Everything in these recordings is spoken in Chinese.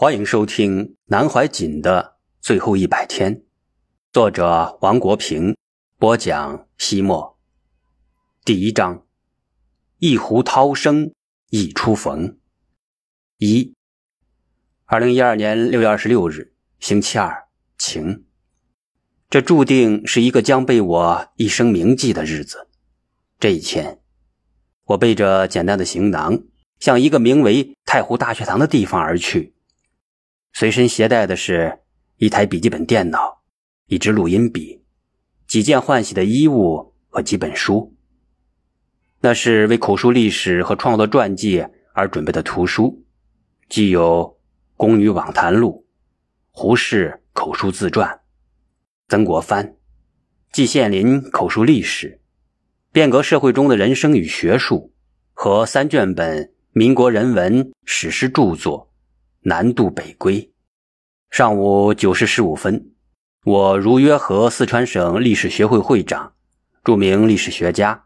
欢迎收听南怀瑾的最后一百天，作者王国平播讲。西末，第一章：一壶涛声一初逢。一，二零一二年六月二十六日，星期二，晴。这注定是一个将被我一生铭记的日子。这一天，我背着简单的行囊，向一个名为太湖大学堂的地方而去。随身携带的是一台笔记本电脑、一支录音笔、几件换洗的衣物和几本书。那是为口述历史和创作传记而准备的图书，既有《宫女网谈录》、胡适口述自传、曾国藩、季羡林口述历史、变革社会中的人生与学术和三卷本民国人文史诗著作。南渡北归，上午九时十五分，我如约和四川省历史学会会长、著名历史学家、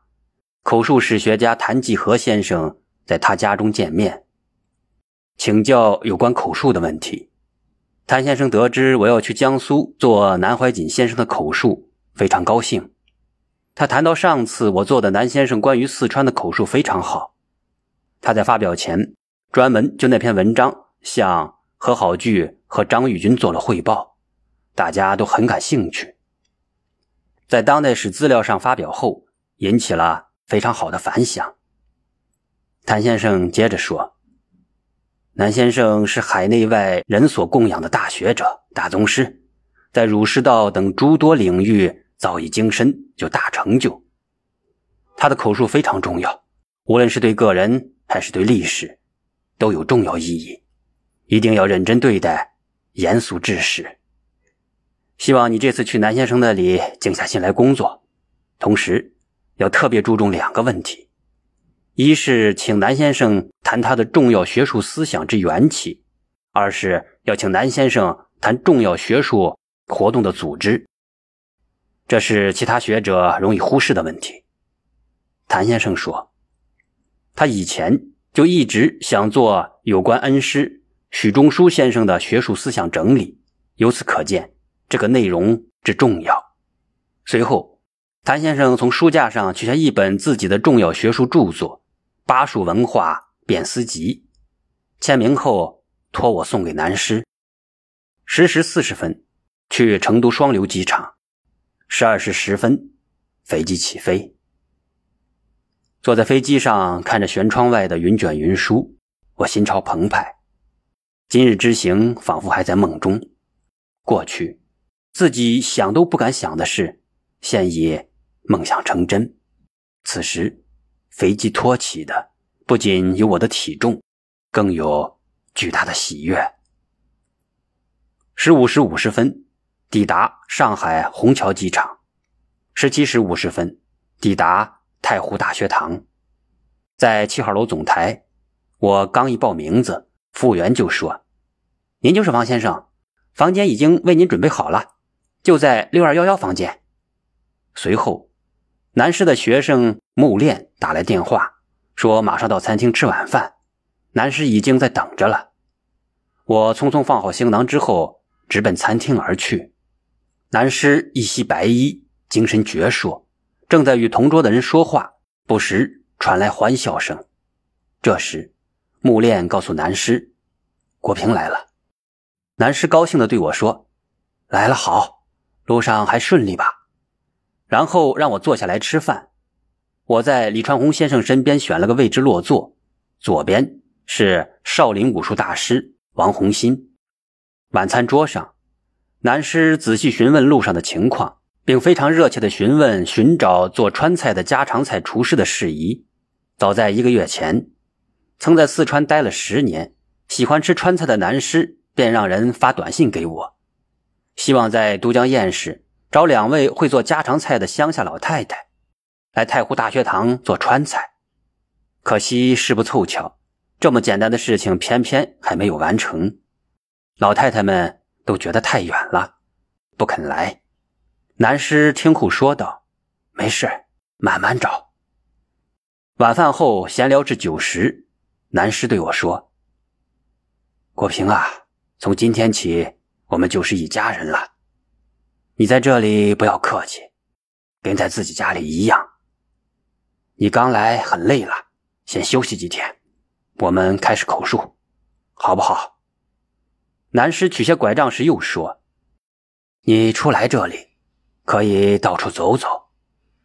口述史学家谭继和先生在他家中见面，请教有关口述的问题。谭先生得知我要去江苏做南怀瑾先生的口述，非常高兴。他谈到上次我做的南先生关于四川的口述非常好，他在发表前专门就那篇文章。向何好聚和张玉军做了汇报，大家都很感兴趣。在当代史资料上发表后，引起了非常好的反响。谭先生接着说：“南先生是海内外人所供养的大学者、大宗师，在儒释道等诸多领域早已精深，有大成就。他的口述非常重要，无论是对个人还是对历史，都有重要意义。”一定要认真对待，严肃治史。希望你这次去南先生那里静下心来工作，同时要特别注重两个问题：一是请南先生谈他的重要学术思想之缘起；二是要请南先生谈重要学术活动的组织。这是其他学者容易忽视的问题。谭先生说，他以前就一直想做有关恩师。许中书先生的学术思想整理，由此可见这个内容之重要。随后，谭先生从书架上取下一本自己的重要学术著作《巴蜀文化辨思集》，签名后托我送给南师。十时四十分，去成都双流机场。十二时十分，飞机起飞。坐在飞机上，看着舷窗外的云卷云舒，我心潮澎湃。今日之行，仿佛还在梦中。过去，自己想都不敢想的事，现已梦想成真。此时，飞机托起的不仅有我的体重，更有巨大的喜悦。十五时五十分，抵达上海虹桥机场。十七时五十分，抵达太湖大学堂。在七号楼总台，我刚一报名字。服务员就说：“您就是王先生，房间已经为您准备好了，就在六二幺幺房间。”随后，南师的学生木炼打来电话，说马上到餐厅吃晚饭，南师已经在等着了。我匆匆放好行囊之后，直奔餐厅而去。南师一袭白衣，精神矍铄，正在与同桌的人说话，不时传来欢笑声。这时，木炼告诉南师。国平来了，南师高兴地对我说：“来了好，路上还顺利吧？”然后让我坐下来吃饭。我在李传红先生身边选了个位置落座，左边是少林武术大师王洪新。晚餐桌上，南师仔细询问路上的情况，并非常热切地询问寻找做川菜的家常菜厨师的事宜。早在一个月前，曾在四川待了十年。喜欢吃川菜的南师便让人发短信给我，希望在都江堰时找两位会做家常菜的乡下老太太，来太湖大学堂做川菜。可惜事不凑巧，这么简单的事情偏偏还没有完成。老太太们都觉得太远了，不肯来。南师听后说道：“没事，慢慢找。”晚饭后闲聊至九时，南师对我说。国平啊，从今天起，我们就是一家人了。你在这里不要客气，跟在自己家里一样。你刚来很累了，先休息几天。我们开始口述，好不好？南师取下拐杖时又说：“你初来这里，可以到处走走，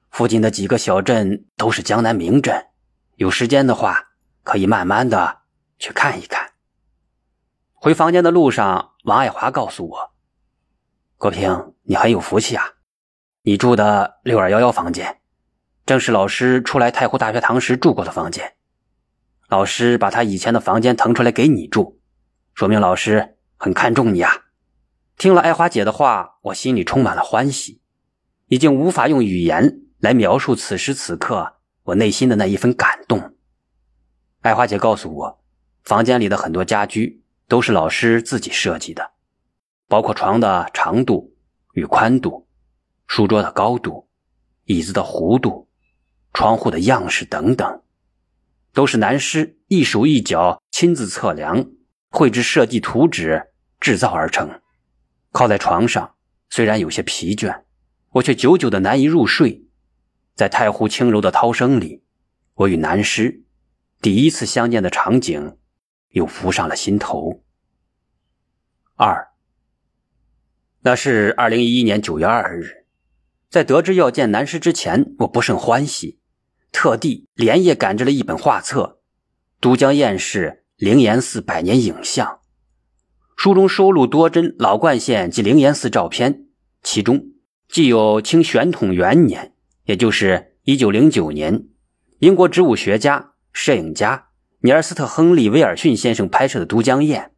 附近的几个小镇都是江南名镇。有时间的话，可以慢慢的去看一看。”回房间的路上，王爱华告诉我：“国平，你很有福气啊！你住的六二幺幺房间，正是老师出来太湖大学堂时住过的房间。老师把他以前的房间腾出来给你住，说明老师很看重你啊！”听了爱华姐的话，我心里充满了欢喜，已经无法用语言来描述此时此刻我内心的那一份感动。爱华姐告诉我，房间里的很多家居。都是老师自己设计的，包括床的长度与宽度、书桌的高度、椅子的弧度、窗户的样式等等，都是南师一手一脚亲自测量、绘制设计图纸制造而成。靠在床上，虽然有些疲倦，我却久久的难以入睡。在太湖轻柔的涛声里，我与南师第一次相见的场景。又浮上了心头。二，那是二零一一年九月二日，在得知要见南师之前，我不甚欢喜，特地连夜赶制了一本画册《都江堰市灵岩寺百年影像》，书中收录多帧老灌县及灵岩寺照片，其中既有清宣统元年，也就是一九零九年，英国植物学家、摄影家。尼尔斯特·亨利·威尔逊先生拍摄的都江堰，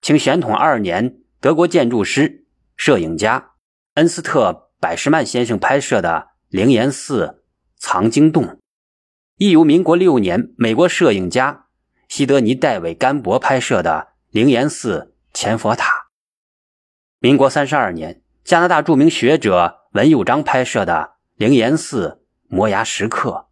清宣统二年，德国建筑师、摄影家恩斯特·百什曼先生拍摄的灵岩寺藏经洞，亦由民国六年，美国摄影家西德尼·戴维·甘博拍摄的灵岩寺前佛塔。民国三十二年，加拿大著名学者文佑章拍摄的灵岩寺摩崖石刻，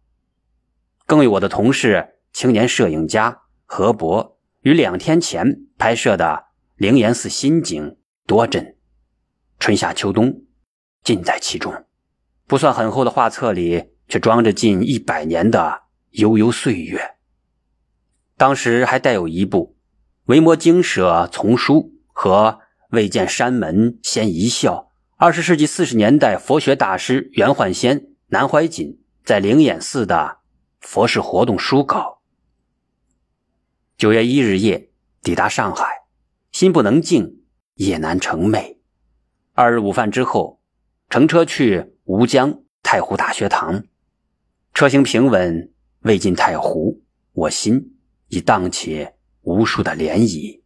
更有我的同事。青年摄影家何博于两天前拍摄的灵岩寺新景多帧，春夏秋冬尽在其中。不算很厚的画册里，却装着近一百年的悠悠岁月。当时还带有一部《维摩经舍丛书》和《未见山门先一笑》。二十世纪四十年代佛学大师圆焕仙、南怀瑾在灵岩寺的佛事活动书稿。九月一日夜抵达上海，心不能静，夜难成寐。二日午饭之后，乘车去吴江太湖大学堂。车行平稳，未进太湖，我心已荡起无数的涟漪。